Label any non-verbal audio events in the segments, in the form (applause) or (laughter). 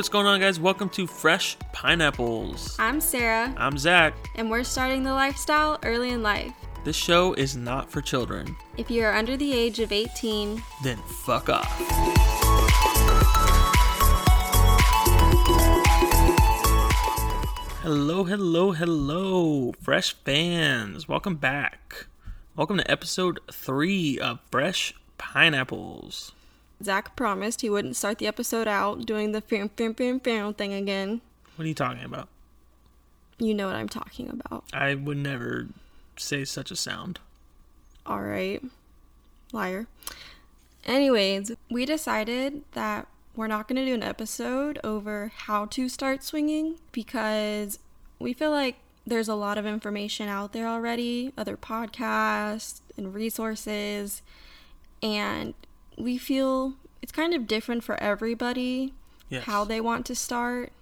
what's going on, guys? Welcome to Fresh Pineapples. I'm Sarah, I'm Zach. and we're starting the lifestyle early in life. This show is not for children. If you are under the age of 18, Then fuck off. Hello, hello, hello, Fresh fans. Welcome back. Welcome to episode three of Fresh Pineapples. Zach promised he wouldn't start the episode out doing the fam fam fam fam thing again. What are you talking about? You know what I'm talking about. I would never say such a sound. All right. Liar. Anyways, we decided that we're not going to do an episode over how to start swinging because we feel like there's a lot of information out there already, other podcasts and resources, and we feel it's kind of different for everybody Yes. how they want to start.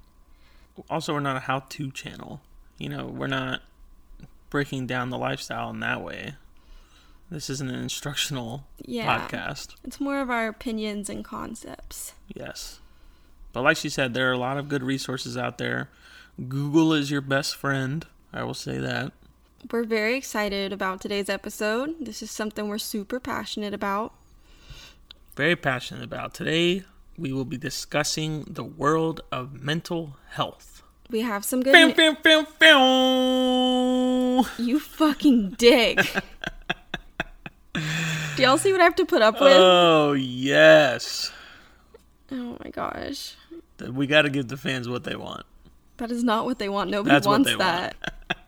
also we're not a how-to channel you know we're not breaking down the lifestyle in that way this isn't an instructional Yeah. podcast It's more of our opinions and concepts. yes but like she said there are a lot of good resources out there google is your best friend i will say that We're very excited about today's episode. This is something we're super passionate about. Very passionate about today we will be discussing the world of mental health We have some good Bam, ne- bam, bam, bam. You fucking dick. Do y'all see what I have to put up with? oh yes oh my gosh. we got to give the fans what they want That is not what they want. Nobody That's wants they want. that.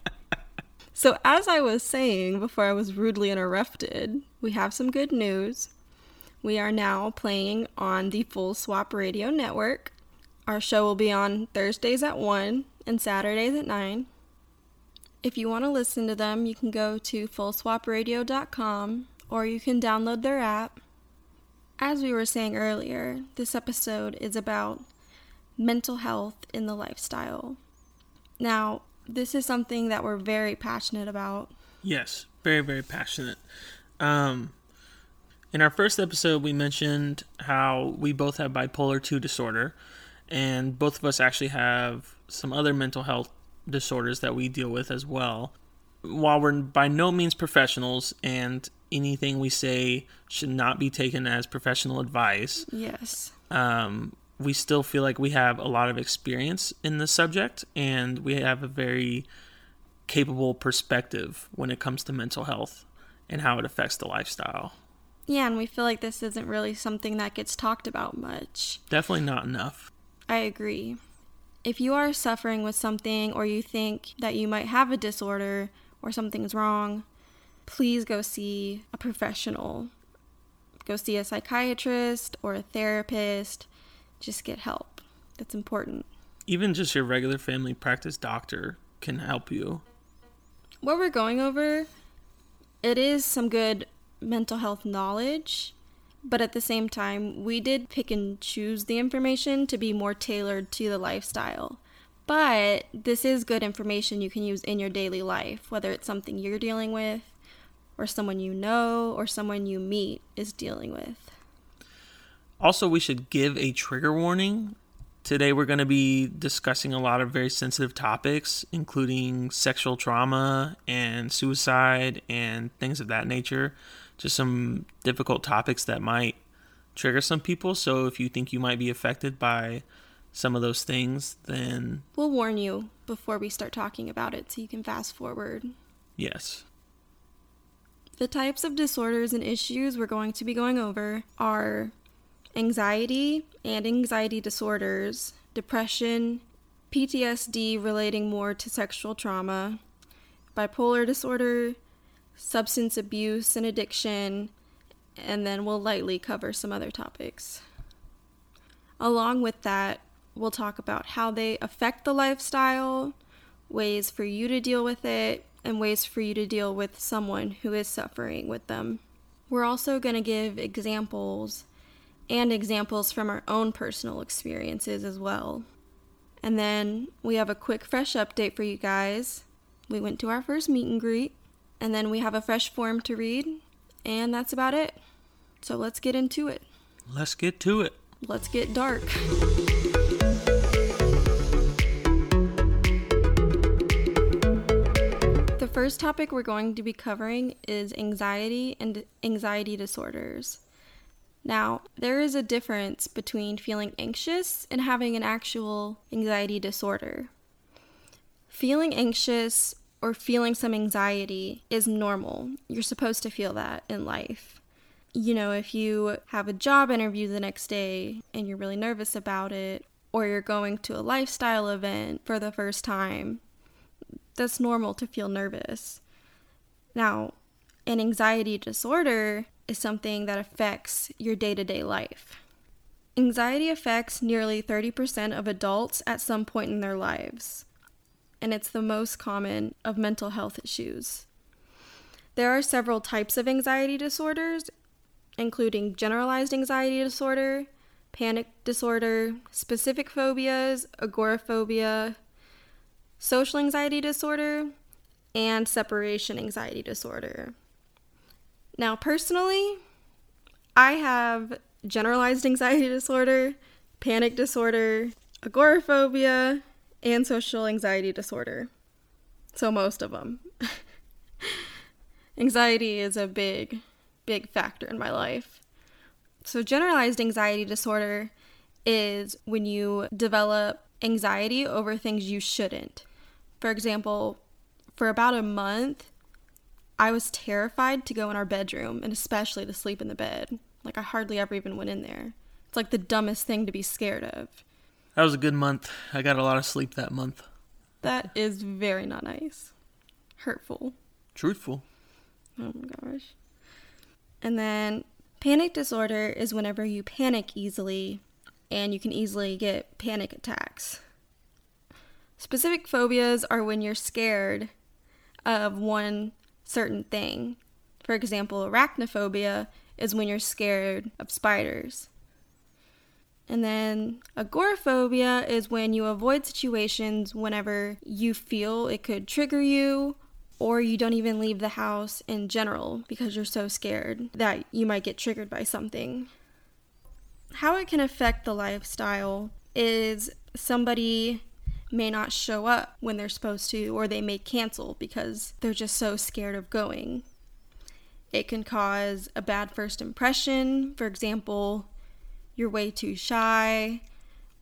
so, as I was saying before I was rudely interrupted, we have some good news. We are now playing on the Full Swap Radio Network. Our show will be on Thursdays at 1 and Saturdays at 9. If you want to listen to them, you can go to fullswapradio.com or you can download their app. As we were saying earlier, this episode is about mental health in the lifestyle. Now, this is something that we're very passionate about. Yes, very very passionate. Um, in our first episode, we mentioned how we both have bipolar two disorder, and both of us actually have some other mental health disorders that we deal with as well. While we're by no means professionals, and anything we say should not be taken as professional advice, Yes. um, we still feel like we have a lot of experience in the subject and we have a very capable perspective when it comes to mental health and how it affects the lifestyle. Yeah, and we feel like this isn't really something that gets talked about much. Definitely not enough. I agree. If you are suffering with something or you think that you might have a disorder or something's wrong, please go see a professional. Go see a psychiatrist or a therapist. Just get help. That's important. Even just your regular family practice doctor can help you. what we're going over, it is some good mental health knowledge, but at the same time, we did pick and choose the information to be more tailored to the lifestyle. But this is good information you can use in your daily life, whether it's something you're dealing with, or someone you know, or someone you meet is dealing with. Also, we should give a trigger warning. Today, we're going to be discussing a lot of very sensitive topics, including sexual trauma and suicide and things of that nature. Just some difficult topics that might trigger some people. So, if you think you might be affected by some of those things, then We'll warn you before we start talking about it so you can fast forward. yes. The types of disorders and issues we're going to be going over are anxiety and anxiety disorders, depression, PTSD relating more to sexual trauma, bipolar disorder, substance abuse and addiction, and then we'll lightly cover some other topics. Along with that, we'll talk about how they affect the lifestyle, ways for you to deal with it, and ways for you to deal with someone who is suffering with them. We're also going to give examples and examples from our own personal experiences as well. And then we have a quick, fresh update for you guys. We went to our first meet and greet, and then we have a fresh form to read, and that's about it. So let's get into it. Let's get to it. Let's get dark. The first topic we're going to be covering is anxiety and anxiety disorders. Now, there is a difference between feeling anxious and having an actual anxiety disorder. Feeling anxious or feeling some anxiety is normal. You're supposed to feel that in life. You know, if you have a job interview the next day and you're really nervous about it, or you're going to a lifestyle event for the first time, that's normal to feel nervous. Now, an anxiety disorder is something that affects your day to day life. Anxiety affects nearly 30% of adults at some point in their lives, and it's the most common of mental health issues. There are several types of anxiety disorders, including generalized anxiety disorder, panic disorder, specific phobias, agoraphobia, social anxiety disorder, and separation anxiety disorder. Now, personally, I have generalized anxiety (laughs) disorder, panic disorder, agoraphobia, and social anxiety disorder. So, most of them. (laughs) anxiety is a big, big factor in my life. So, generalized anxiety disorder is when you develop anxiety over things you shouldn't. For example, for about a month, I was terrified to go in our bedroom and especially to sleep in the bed. Like, I hardly ever even went in there. It's like the dumbest thing to be scared of. That was a good month. I got a lot of sleep that month. That is very not nice. Hurtful. Truthful. Oh my gosh. And then panic disorder is whenever you panic easily and you can easily get panic attacks. Specific phobias are when you're scared of one certain thing. For example, arachnophobia is when you're scared of spiders. And then agoraphobia is when you avoid situations whenever you feel it could trigger you or you don't even leave the house in general because you're so scared that you might get triggered by something. How it can affect the lifestyle is somebody may not show up when they're supposed to, or they may cancel because they're just so scared of going. It can cause a bad first impression. For example, you're way too shy,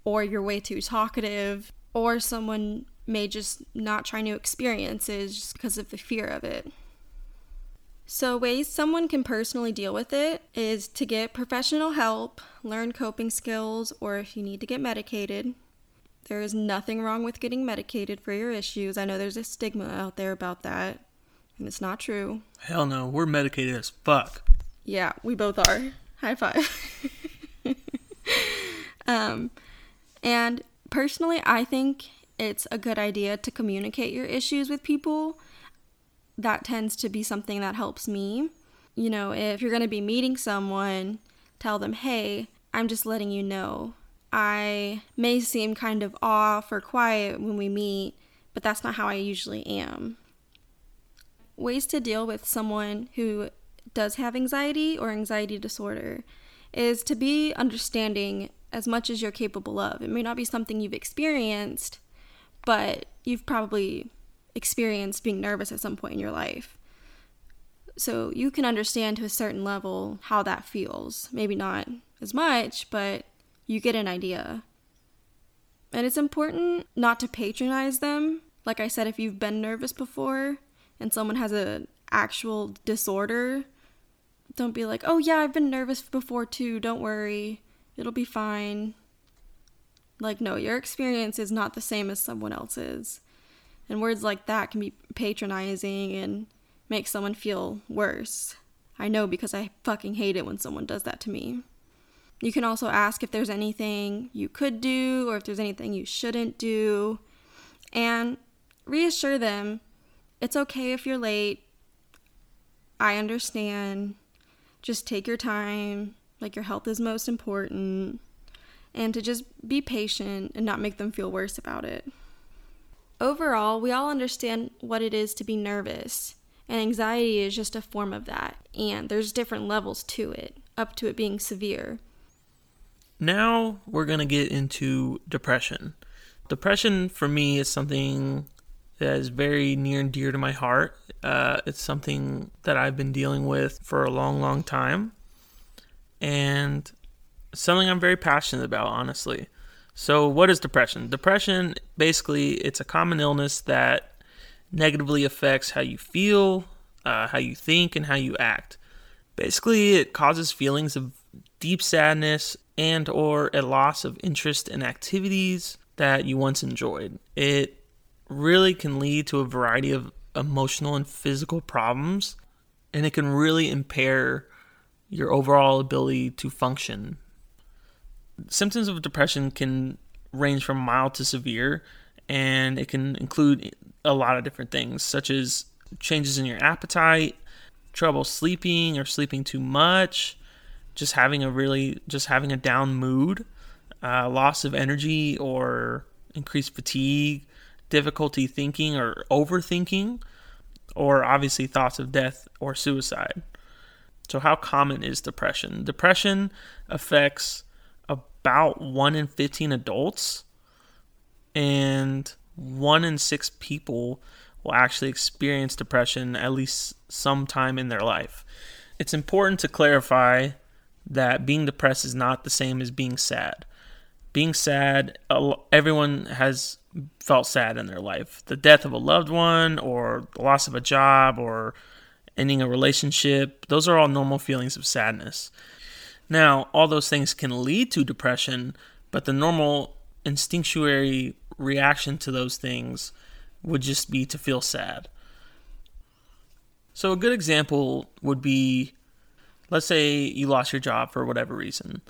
or you're way too talkative, or someone may just not try new experiences just because of the fear of it. So, ways someone can personally deal with it is to get professional help, learn coping skills, or if you need to get medicated, there is nothing wrong with getting medicated for your issues. I know there's a stigma out there about that, and it's not true. Hell no, we're medicated as fuck. Yeah, we both are. High five. (laughs) (laughs) um, and personally, I think it's a good idea to communicate your issues with people. That tends to be something that helps me. You know, if you're going to be meeting someone, tell them, hey, I'm just letting you know I may seem kind of off or quiet when we meet, but that's not how I usually am. Ways to deal with someone who does have anxiety or anxiety disorder is to be understanding as much as you're capable of. It may not be something you've experienced, but you've probably experienced being nervous at some point in your life. So you can understand to a certain level how that feels. Maybe not as much, but you get an idea. And it's important not to patronize them. Like I said, if you've been nervous before and someone has an actual disorder, don't be like, oh yeah, I've been nervous before too, don't worry, it'll be fine. Like, no, your experience is not the same as someone else's. And words like that can be patronizing and make someone feel worse. I know because I fucking hate it when someone does that to me. You can also ask if there's anything you could do or if there's anything you shouldn't do. And reassure them it's okay if you're late. I understand. Just take your time. Like, your health is most important. And to just be patient and not make them feel worse about it. Overall, we all understand what it is to be nervous, and anxiety is just a form of that. And there's different levels to it, up to it being severe. Now we're going to get into depression. Depression for me is something that is very near and dear to my heart. Uh, it's something that I've been dealing with for a long, long time, and something I'm very passionate about, honestly. So, what is depression? Depression, basically, it's a common illness that negatively affects how you feel, uh, how you think, and how you act. Basically, it causes feelings of deep sadness and or a loss of interest in activities that you once enjoyed. It really can lead to a variety of emotional and physical problems, and it can really impair your overall ability to function. Symptoms of depression can range from mild to severe, and it can include a lot of different things, such as changes in your appetite, trouble sleeping or sleeping too much, just having a really just having a down mood, uh, loss of energy or increased fatigue, difficulty thinking or overthinking, or obviously thoughts of death or suicide. So, how common is depression? Depression affects about 1 in 15 adults, and 1 in 6 people will actually experience depression at least sometime in their life. It's important to clarify that being depressed is not the same as being sad. Being sad, everyone has felt sad in their life. The death of a loved one, or the loss of a job, or ending a relationship, those are all normal feelings of sadness. Now, all those things can lead to depression, but the normal instinctuary reaction to those things would just be to feel sad. So, a good example would be let's say you lost your job for whatever reason.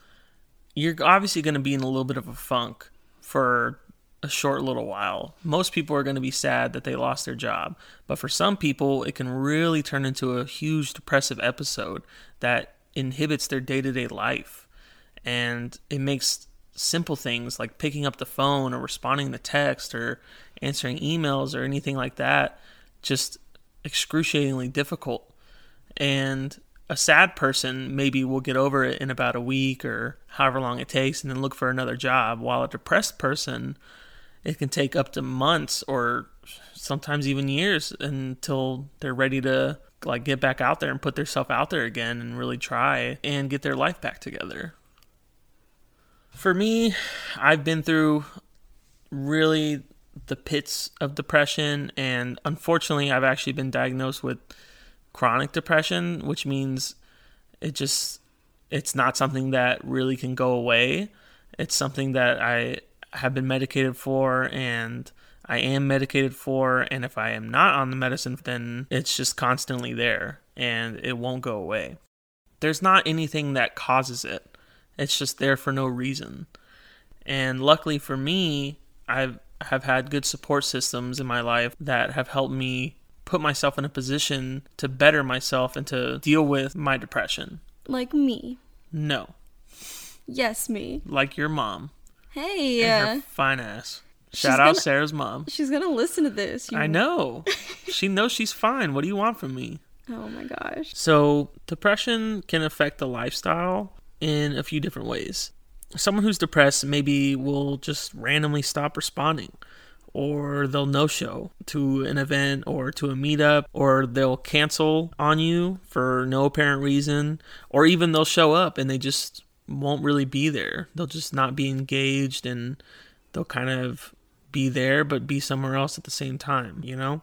You're obviously going to be in a little bit of a funk for a short little while. Most people are going to be sad that they lost their job, but for some people, it can really turn into a huge depressive episode that inhibits their day to day life. And it makes simple things like picking up the phone or responding to text or answering emails or anything like that just excruciatingly difficult. And a sad person maybe will get over it in about a week or however long it takes and then look for another job, while a depressed person, it can take up to months or sometimes even years until they're ready to like get back out there and put themselves out there again and really try and get their life back together. For me, I've been through really the pits of depression, and unfortunately, I've actually been diagnosed with chronic depression, which means it just it's not something that really can go away. It's something that I have been medicated for and I am medicated for and if I am not on the medicine then it's just constantly there and it won't go away. There's not anything that causes it. It's just there for no reason. And luckily for me, I've have had good support systems in my life that have helped me put myself in a position to better myself and to deal with my depression. Like me. No. Yes, me. Like your mom. Hey. And her uh, fine ass. Shout out Sarah's mom. She's gonna listen to this. I know. (laughs) she knows she's fine. What do you want from me? Oh my gosh. So, depression can affect the lifestyle in a few different ways. Someone who's depressed maybe will just randomly stop responding, or they'll no show to an event or to a meetup, or they'll cancel on you for no apparent reason, or even they'll show up and they just won't really be there. They'll just not be engaged and they'll kind of be there but be somewhere else at the same time, you know?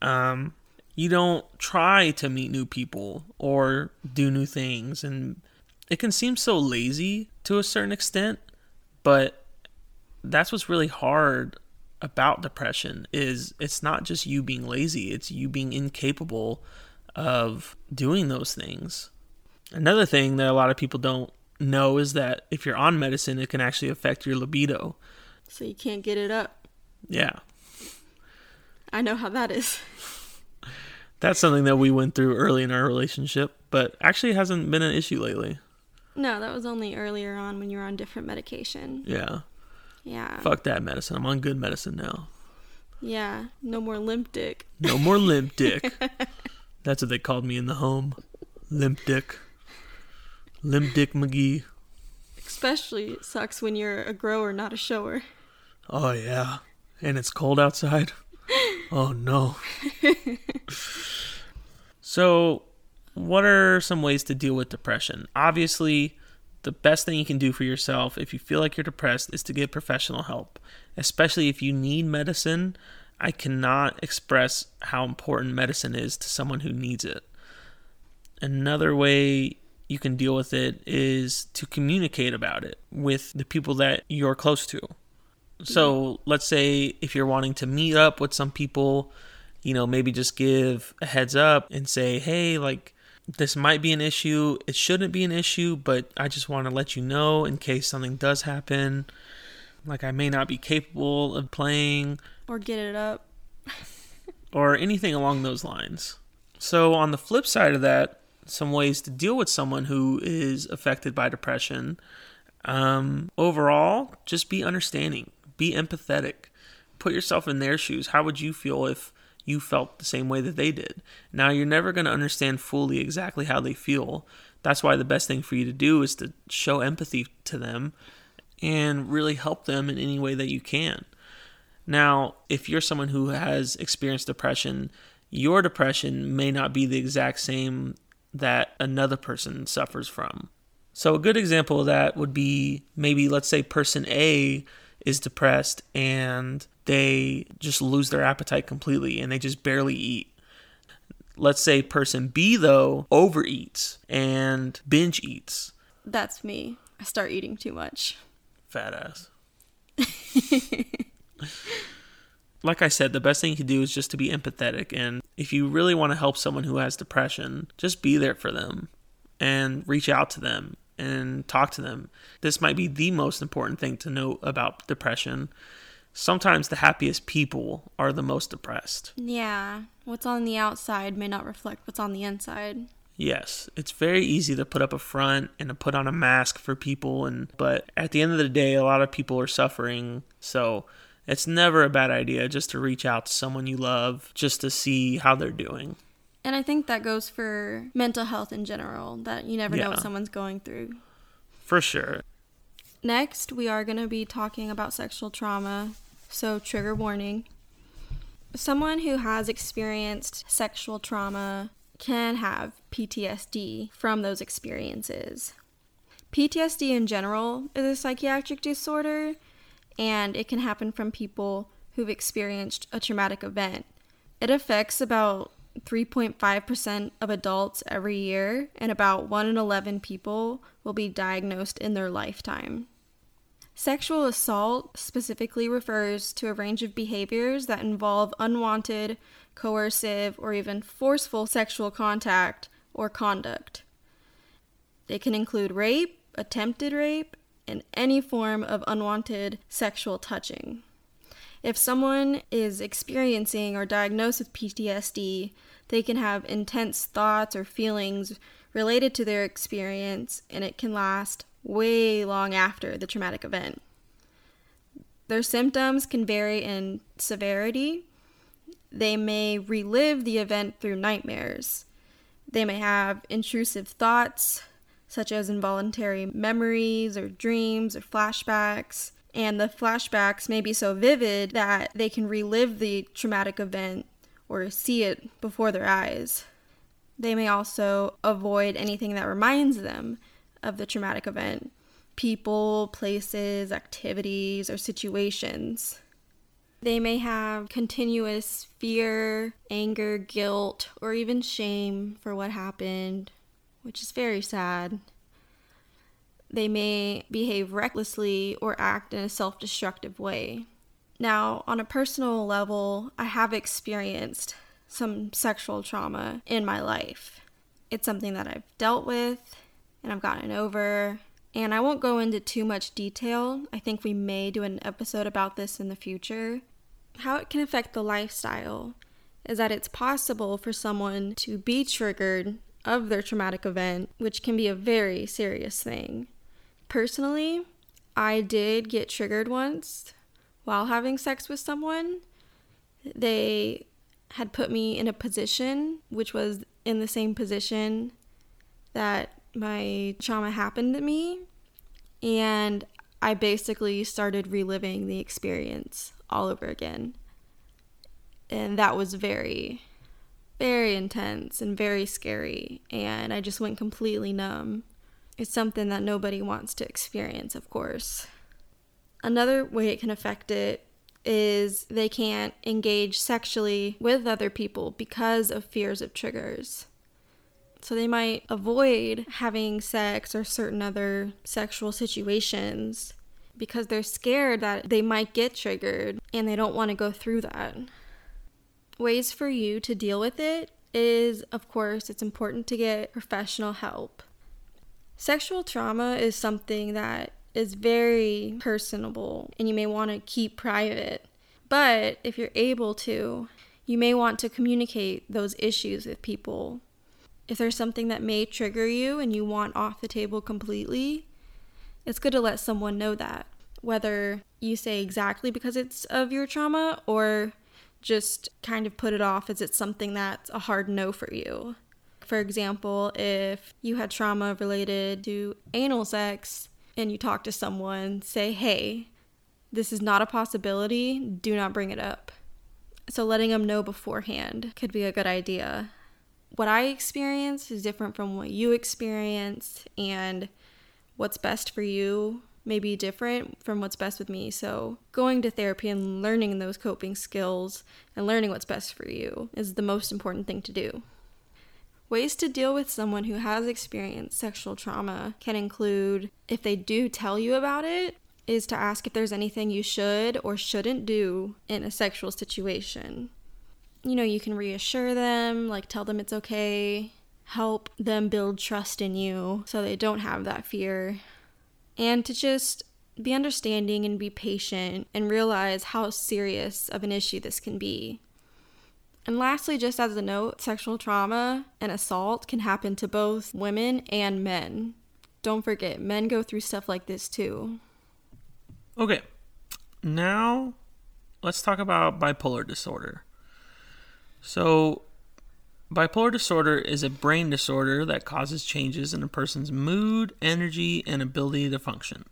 Um, you don't try to meet new people or do new things and it can seem so lazy to a certain extent, but that's what's really hard about depression is it's not just you being lazy, it's you being incapable of doing those things. Another thing that a lot of people don't know is that if you're on medicine, it can actually affect your libido. So you can't get it up. Yeah. I know how that is. (laughs) That's something that we went through early in our relationship, but actually hasn't been an issue lately. No, that was only earlier on when you were on different medication. Yeah. Yeah. Fuck that medicine. I'm on good medicine now. Yeah. No more limp dick. No more limp dick. (laughs) That's what they called me in the home. Limp dick. Limp dick McGee. Especially sucks when you're a grower, not a shower. Oh yeah. And it's cold outside. (laughs) Oh no. so, what are some ways to deal with depression? Obviously, the best thing you can do for yourself if you feel like you're depressed is to get professional help, especially if you need medicine. I cannot express how important medicine is to someone who needs it. Another way you can deal with it is to communicate about it with the people that you're close to. So, let's say if you're wanting to meet up with some people, you know, maybe just give a heads up and say, hey, like, this might be an issue. It shouldn't be an issue, but I just want to let you know in case something does happen. Like, I may not be capable of playing Or get it up. (laughs) or anything along those lines. So, on the flip side of that, some ways to deal with someone who is affected by depression. Um, overall, just be understanding, be empathetic, put yourself in their shoes. How would you feel if you felt the same way that they did? Now, you're never going to understand fully exactly how they feel. That's why the best thing for you to do is to show empathy to them and really help them in any way that you can. Now, if you're someone who has experienced depression, your depression may not be the exact same that another person suffers from. So, a good example of that would be maybe, let's say, person A is depressed and they just lose their appetite completely and they just barely eat. Let's say person B, though, overeats and binge eats. That's me. I start eating too much. Fat ass. (laughs) like I said, the best thing you can do is just to be empathetic. And if you really want to help someone who has depression, just be there for them and reach out to them and talk to them. This might be the most important thing to note about depression. Sometimes the happiest people are the most depressed. Yeah. What's on the outside may not reflect what's on the inside. Yes, it's very easy to put up a front and to put on a mask for people and but at the end of the day a lot of people are suffering. So it's never a bad idea just to reach out to someone you love just to see how they're doing. And I think that goes for mental health in general, that you never know what someone's going through. For sure. Next, we are going to be talking about sexual trauma. So, trigger warning. Someone who has experienced sexual trauma can have PTSD from those experiences. PTSD in general is a psychiatric disorder, and it can happen from people who've experienced a traumatic event. It affects about 3.5% of adults every year, and about 1 in 11 people will be diagnosed in their lifetime. Sexual assault specifically refers to a range of behaviors that involve unwanted, coercive, or even forceful sexual contact or conduct. It can include rape, attempted rape, and any form of unwanted sexual touching. If someone is experiencing or diagnosed with PTSD, they can have intense thoughts or feelings related to their experience, and it can last way long after the traumatic event. Their symptoms can vary in severity. They may relive the event through nightmares. They may have intrusive thoughts, such as involuntary memories or dreams or flashbacks. And the flashbacks may be so vivid that they can relive the traumatic event or see it before their eyes. They may also avoid anything that reminds them of the traumatic event people, places, activities, or situations. They may have continuous fear, anger, guilt, or even shame for what happened, which is very sad. They may behave recklessly or act in a self destructive way. Now, on a personal level, I have experienced some sexual trauma in my life. It's something that I've dealt with and I've gotten over. And I won't go into too much detail. I think we may do an episode about this in the future. How it can affect the lifestyle is that it's possible for someone to be triggered of their traumatic event, which can be a very serious thing. Personally, I did get triggered once while having sex with someone. They had put me in a position which was in the same position that my trauma happened to me and I basically started reliving the experience all over again. And that was very, very intense and very scary. And I just went completely numb. It's something that nobody wants to experience, of course. Another way it can affect it is they can't engage sexually with other people because of fears of triggers. So they might avoid having sex or certain other sexual situations because they're scared that they might get triggered and they don't want to go through that. Ways for you to deal with it is, of course, it's important to get professional help. Sexual trauma is something that is very personable and you may want to keep private. But if you're able to, you may want to communicate those issues with people. If there's something that may trigger you and you want off the table completely, it's good to let someone know that. Whether you say exactly because it's of your trauma or just kind of put it off as it's something that's a hard no for you. For example, if you had trauma related to anal sex and you talk to someone, say, hey, this is not a possibility, do not bring it up. So, letting them know beforehand could be a good idea. What I experienced is different from what you experienced, and what's best for you may be different from what's best with me. So, going to therapy and learning those coping skills and learning what's best for you is the most important thing to do. Ways to deal with someone who has experienced sexual trauma can include if they do tell you about it, is to ask if there's anything you should or shouldn't do in a sexual situation. You know, you can reassure them, like tell them it's okay, help them build trust in you so they don't have that fear and to just be understanding and be patient and realize how serious of an issue this can be. And lastly, just as a note, sexual trauma and assault can happen to both women and men. Don't forget, men go through stuff like this too. Okay, now let's talk about bipolar disorder. So, Bipolar disorder is a brain disorder that causes changes in a person's mood, energy, and ability to function.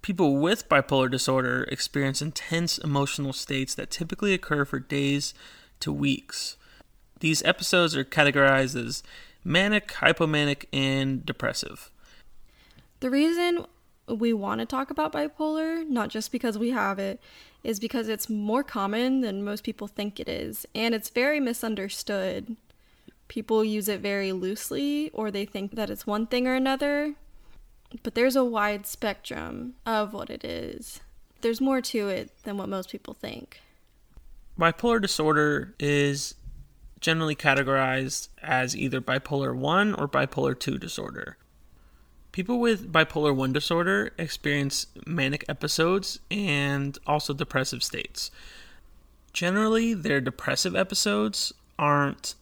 People with bipolar disorder experience intense emotional states that typically occur for days to weeks. These episodes are categorized as manic, hypomanic, and depressive. The reason we want to talk about bipolar, not just because we have it, is because it's more common than most people think it is, and it's very misunderstood. People use it very loosely, or they think that it's one thing or another, but there's a wide spectrum of what it is. There's more to it than what most people think. Bipolar disorder is generally categorized as either bipolar 1 or bipolar 2 disorder. People with bipolar 1 disorder experience manic episodes and also depressive states. Generally, their depressive episodes aren't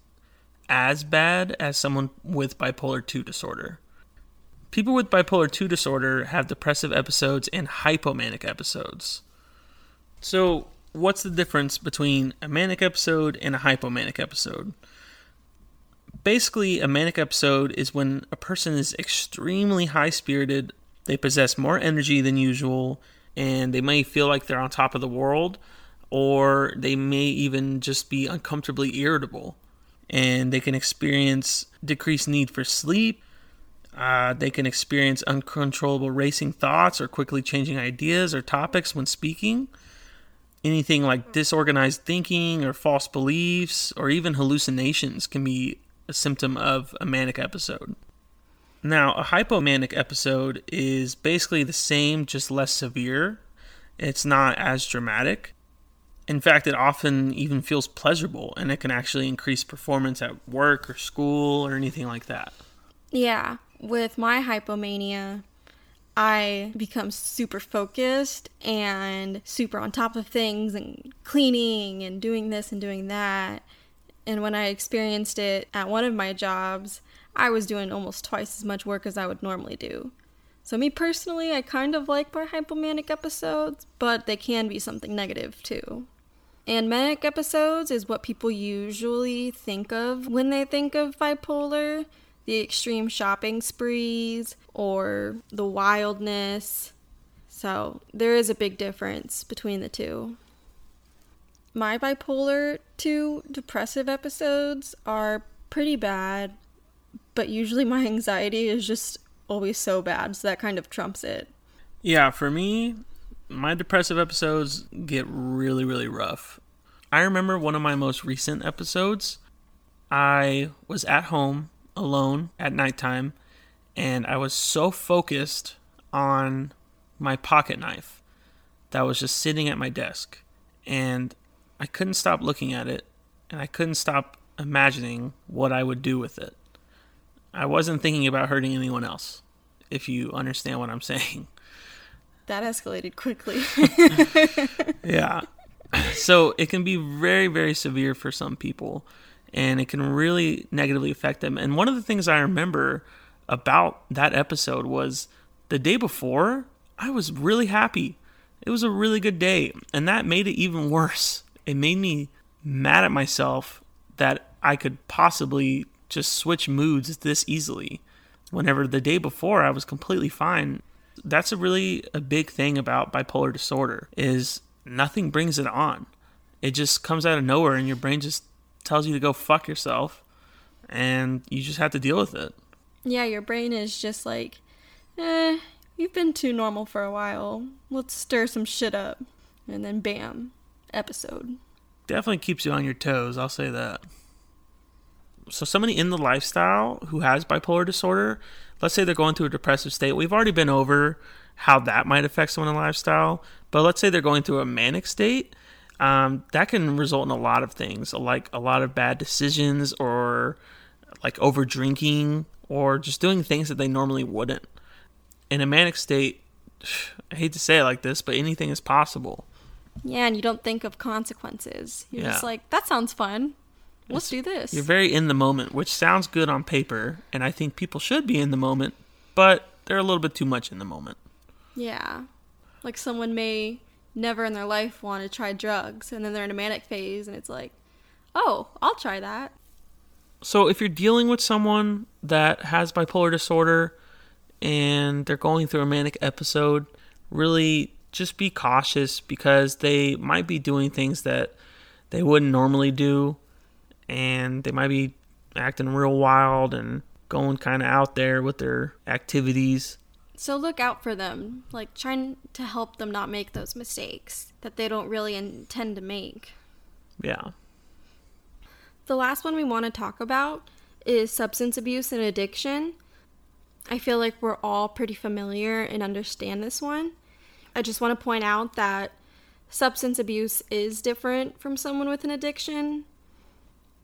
as bad as someone with bipolar 2 disorder. People with bipolar 2 disorder have depressive episodes and hypomanic episodes. So, what's the difference between a manic episode and a hypomanic episode? Basically, a manic episode is when a person is extremely high spirited, they possess more energy than usual, and they may feel like they're on top of the world, or they may even just be uncomfortably irritable. And they can experience decreased need for sleep. Uh, they can experience uncontrollable racing thoughts or quickly changing ideas or topics when speaking. Anything like disorganized thinking or false beliefs or even hallucinations can be a symptom of a manic episode. Now, a hypomanic episode is basically the same, just less severe. It's not as dramatic. In fact, it often even feels pleasurable and it can actually increase performance at work or school or anything like that. Yeah, with my hypomania, I become super focused and super on top of things and cleaning and doing this and doing that. And when I experienced it at one of my jobs, I was doing almost twice as much work as I would normally do. So, me personally, I kind of like my hypomanic episodes, but they can be something negative too. And manic episodes is what people usually think of when they think of bipolar the extreme shopping sprees or the wildness. So, there is a big difference between the two. My bipolar 2 depressive episodes are pretty bad, but usually my anxiety is just always so bad, so that kind of trumps it. Yeah, for me, my depressive episodes get really, really rough. I remember one of my most recent episodes. I was at home alone at nighttime, and I was so focused on my pocket knife that was just sitting at my desk. And I couldn't stop looking at it, and I couldn't stop imagining what I would do with it. I wasn't thinking about hurting anyone else, if you understand what I'm saying. That escalated quickly. (laughs) (laughs) yeah. So it can be very, very severe for some people, and it can really negatively affect them. And one of the things I remember about that episode was the day before, I was really happy. It was a really good day, and that made it even worse. It made me mad at myself that I could possibly just switch moods this easily. Whenever the day before I was completely fine. That's a really a big thing about bipolar disorder is nothing brings it on. It just comes out of nowhere and your brain just tells you to go fuck yourself and you just have to deal with it. Yeah, your brain is just like, eh, you've been too normal for a while. Let's stir some shit up. And then bam, episode. Definitely keeps you on your toes, I'll say that. So, somebody in the lifestyle who has bipolar disorder, let's say they're going through a depressive state, we've already been over how that might affect someone in lifestyle, but let's say they're going through a manic state. Um, that can result in a lot of things, like a lot of bad decisions, or like over drinking, or just doing things that they normally wouldn't. In a manic state, (sighs) I hate to say it like this, but anything is possible. Yeah, and you don't think of consequences. You're yeah. just like, that sounds fun. Let's do this. You're very in the moment, which sounds good on paper, and I think people should be in the moment, but they're a little bit too much in the moment. Yeah. Like someone may never in their life want to try drugs, and then they're in a manic phase, and it's like, oh, I'll try that. So if you're dealing with someone that has bipolar disorder and they're going through a manic episode, really just be cautious because they might be doing things that they wouldn't normally do and they might be acting real wild and going kind of out there with their activities. So look out for them, like trying to help them not make those mistakes that they don't really intend to make. Yeah. The last one we want to talk about is substance abuse and addiction. I feel like we're all pretty familiar and understand this one. I just want to point out that substance abuse is different from someone with an addiction.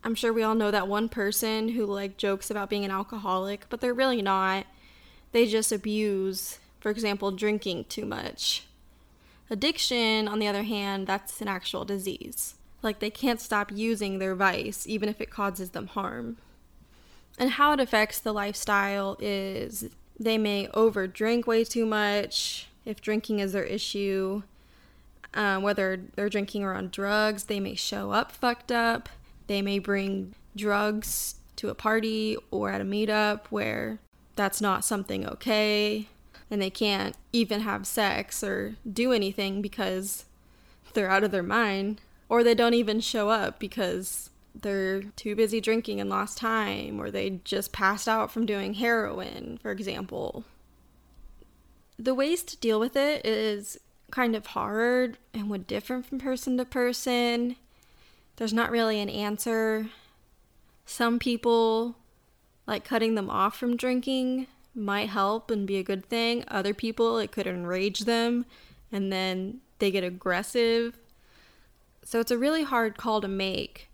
I'm sure we all know that one person who like jokes about being an alcoholic, but they're really not. They just abuse, for example, drinking too much. Addiction, on the other hand, that's an actual disease. Like they can't stop using their vice even if it causes them harm. And how it affects the lifestyle is they may overdrink way too much if drinking is their issue. Uh, whether they're drinking or on drugs, they may show up fucked up they may bring drugs to a party or at a meetup where that's not something okay and they can't even have sex or do anything because they're out of their mind or they don't even show up because they're too busy drinking and lost time or they just passed out from doing heroin for example the ways to deal with it is kind of hard and would differ from person to person there's not really an answer. Some people, like cutting them off from drinking, might help and be a good thing. Other people, it could enrage them and then they get aggressive. So it's a really hard call to make.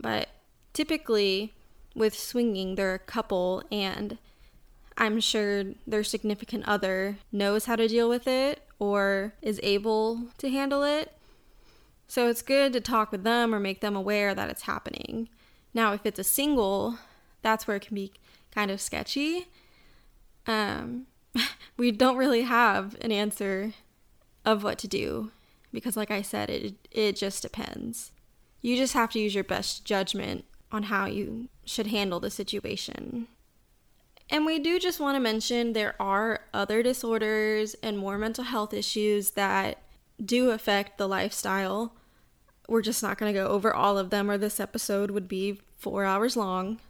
But typically, with swinging, they're a couple, and I'm sure their significant other knows how to deal with it or is able to handle it. So it's good to talk with them or make them aware that it's happening. Now, if it's a single, that's where it can be kind of sketchy. Um, (laughs) we don't really have an answer of what to do because, like I said, it, it just depends. You just have to use your best judgment on how you should handle the situation. And we do just want to mention there are other disorders and more mental health issues that do affect the lifestyle. We're just not going to go over all of them, or this episode would be four hours long.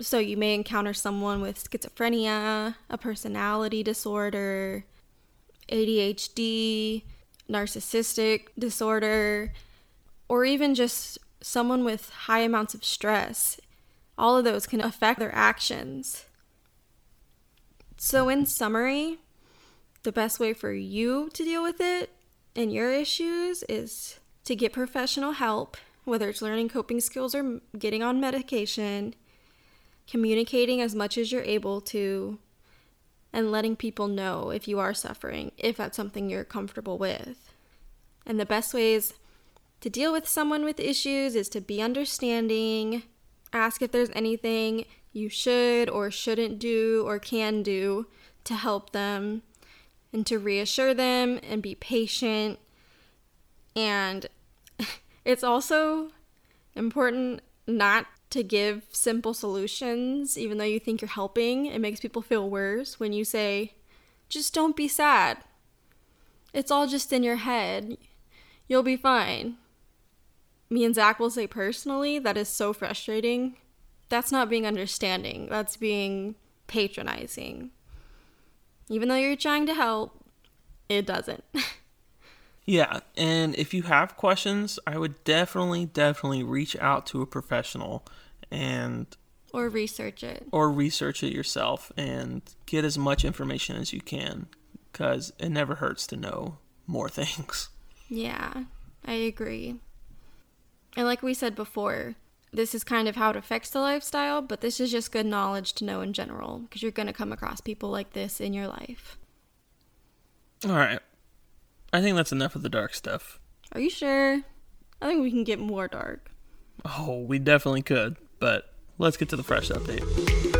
So, you may encounter someone with schizophrenia, a personality disorder, ADHD, narcissistic disorder, or even just someone with high amounts of stress. All of those can affect their actions. So, in summary, the best way for you to deal with it and your issues is to get professional help, whether it's learning coping skills or getting on medication, communicating as much as you're able to, and letting people know if you are suffering, if that's something you're comfortable with. And the best ways to deal with someone with issues is to be understanding, ask if there's anything you should or shouldn't do or can do to help them, and to reassure them and be patient. And (laughs) it's also important not to give simple solutions, even though you think you're helping. It makes people feel worse when you say, just don't be sad. It's all just in your head. You'll be fine. Me and Zach will say personally, that is so frustrating. That's not being understanding, that's being patronizing. Even though you're trying to help, it doesn't. (laughs) yeah, and if you have questions, I would definitely, definitely reach out to a professional and or research it or research it yourself and get as much information as you can because it never hurts to know more (laughs) things. Yeah, I agree. And like we said before, this is kind of how it affects the lifestyle, but this is just good knowledge to know in general because you're going to come across people like this in your life. All right. I think that's enough of the dark stuff. Are you sure? I think we can get more dark. Oh, we definitely could, but let's get to the fresh update.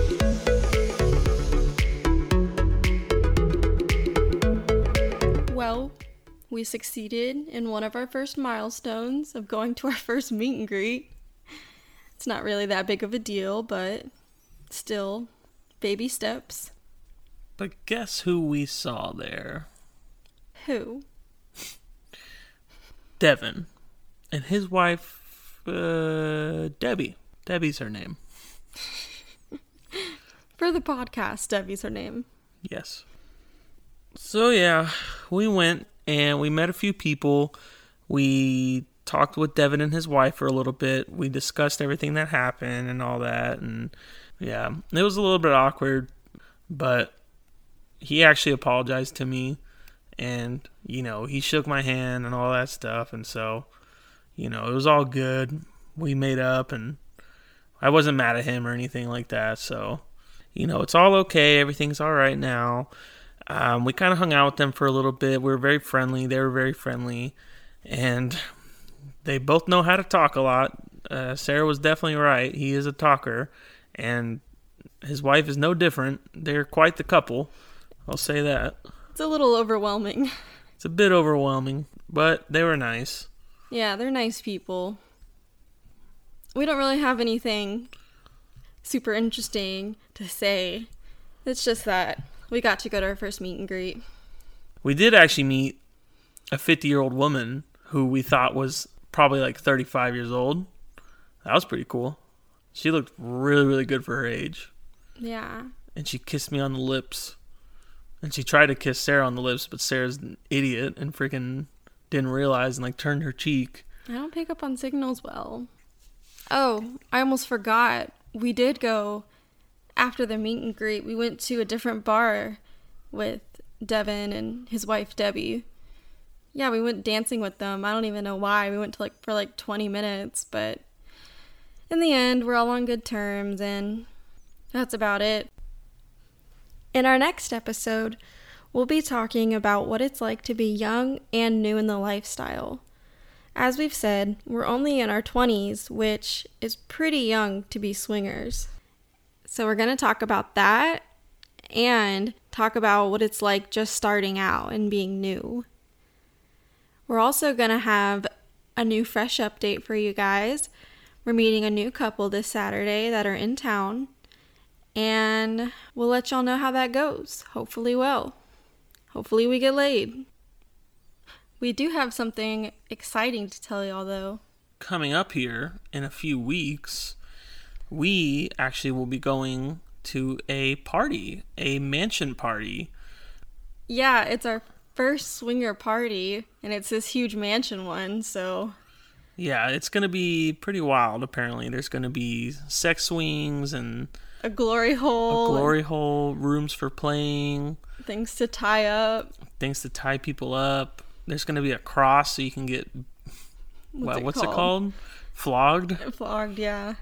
We succeeded in one of our first milestones of going to our (laughs) first meet and greet. It's not really that big of a deal, but still, baby steps. But guess who we saw there? Who? Devin. And his wife, uh, Debbie. Debbie's her name. (laughs) For the podcast, Debbie's her name. Yes. So, yeah, we went and we met a few people. We talked with Devin and his wife for a little bit. We discussed everything that happened and all that. And yeah, it was a little bit awkward, but he actually apologized to me. And, you know, he shook my hand and all that stuff. And so, you know, it was all good. We made up and I wasn't mad at him or anything like that. So, you know, it's all okay. Everything's all right now. Um, we kind of hung out with them for a little bit. We were very friendly. They were very friendly. And they both know how to talk a lot. Uh, Sarah was definitely right. He is a talker, and his wife is no different. They're quite the couple. I'll say that. It's a little overwhelming. It's a bit overwhelming, but they were nice. Yeah, they're nice people. We don't really have anything super interesting to say. It's just that we got to go to our first meet and greet. We did actually meet a 50 year old woman who we thought was probably like 35 years old. That was pretty cool. She looked really, really good for her age. Yeah. And she kissed me on the lips. And she tried to kiss Sarah on the lips, but Sarah's an idiot and freaking didn't realize and like turned her cheek. I don't pick up on signals well. Oh, I almost forgot. We did go after the meet and greet. We went to a different bar with Devin and his wife Debbie. Yeah, we went dancing with them. I don't even know why. We went to like for like 20 minutes, but in the end, we're all on good terms and that's about it. In our next episode, we'll be talking about what it's like to be young and new in the lifestyle. As we've said, we're only in our 20s, which is pretty young to be swingers. So, we're going to talk about that and talk about what it's like just starting out and being new. We're also going to have a new fresh update for you guys. We're meeting a new couple this Saturday that are in town, and we'll let y'all know how that goes. Hopefully, well. Hopefully, we get laid. We do have something exciting to tell y'all, though. Coming up here in a few weeks, we actually will be going to a party, a mansion party. Yeah, it's our first swinger party, and it's this huge mansion one, so Yeah, it's going to be pretty wild, apparently. There's going to be sex swings and a glory hole, a glory hole, rooms for playing, things to tie up. things to tie people up. There's going to be a cross so you can get What's, what, it, what's it called? called? Flogged? Flogged, yeah.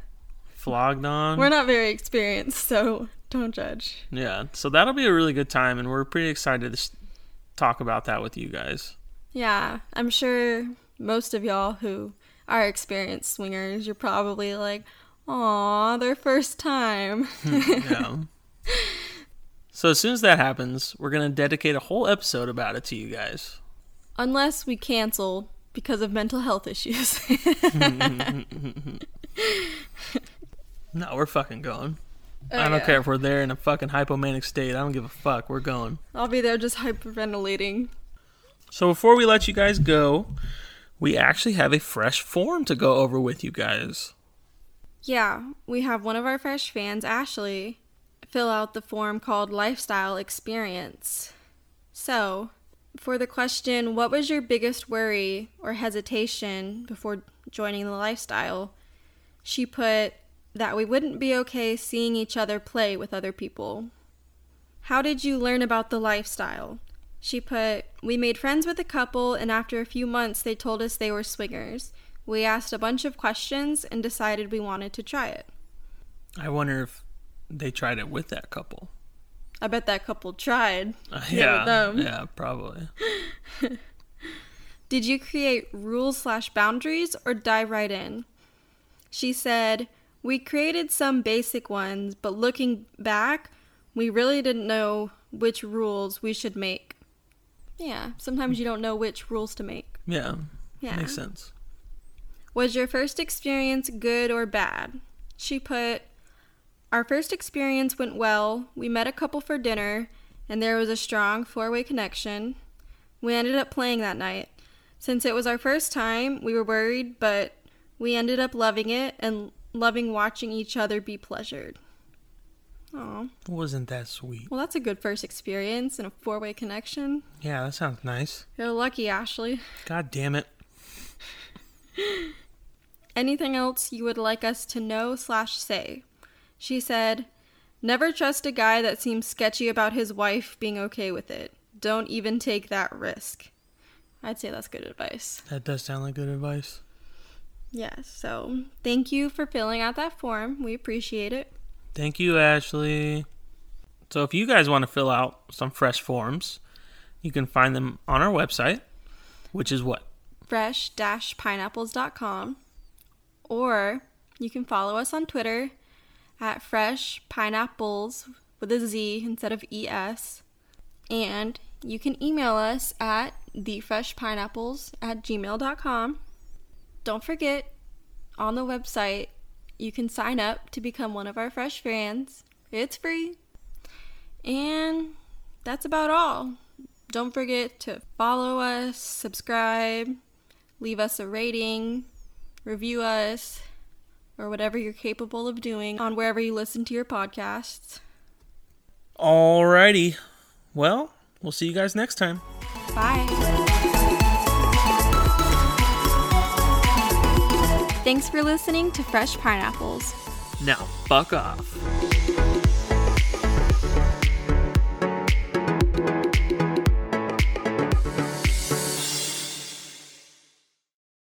Flogged on? We're not very experienced, so don't judge. Yeah, so that'll be a really good time, and we're pretty excited to talk about that with you guys. Yeah, I'm sure most of y'all who are experienced swingers, you're probably like, "Aw, their first time." (laughs) yeah. So as soon as that happens, we're gonna dedicate a whole episode about it to you guys. Unless we cancel because of mental health issues. (laughs) (laughs) No, we're fucking going. Oh, I don't yeah. care if we're there in a fucking hypomanic state. I don't give a fuck. We're going. I'll be there just hyperventilating. So before we let you guys go, we actually have a fresh form to go over with you guys. Yeah, we have one of our fresh fans, Ashley, fill out the form called Lifestyle Experience. So, for the question, what was your biggest worry or hesitation before joining the lifestyle? She put that we wouldn't be okay seeing each other play with other people. How did you learn about the lifestyle? She put, We made friends with a couple, and after a few months, they told us they were swingers. We asked a bunch of questions and decided we wanted to try it. I wonder if they tried it with that couple. I bet that couple tried. Uh, (laughs) Yeah, yeah, probably. (laughs) Did you create rules slash boundaries or dive right in? She said, We created some basic ones, but looking back, we really didn't know which rules we should make. Yeah, sometimes you don't know which rules to make. Yeah, Yeah. makes sense. Was your first experience good or bad? She put, Our first experience went well. We met a couple for dinner, and there was a strong four way connection. We ended up playing that night. Since it was our first time, we were worried, but we ended up loving it and loving watching each other be pleasured. Oh, Wasn't that sweet? well, that's a good first experience and a four way connection. Yeah, that sounds nice. You're lucky, Ashley. God damn it. (laughs) Anything else you would like us to know slash say? She said, Never trust a guy that seems sketchy about his wife being okay with it. Don't even take that risk. I'd say that's good advice. That does sound like good advice. Yes, so thank you for filling out that form. We appreciate it. Thank you, Ashley. So, if you guys want to fill out some fresh forms, you can find them on our website, which is what? Fresh pineapples.com. Or you can follow us on Twitter at Fresh Pineapples with a Z instead of ES. And you can email us at thefreshpineapples at gmail.com. Don't forget, on the website, you can sign up to become one of our fresh fans. It's free. And that's about all. Don't forget to follow us, subscribe, leave us a rating, review us, or whatever you're capable of doing on wherever you listen to your podcasts. Alrighty. Well, we'll see you guys next time. Bye. Thanks for listening to Fresh Pineapples. Now, fuck off.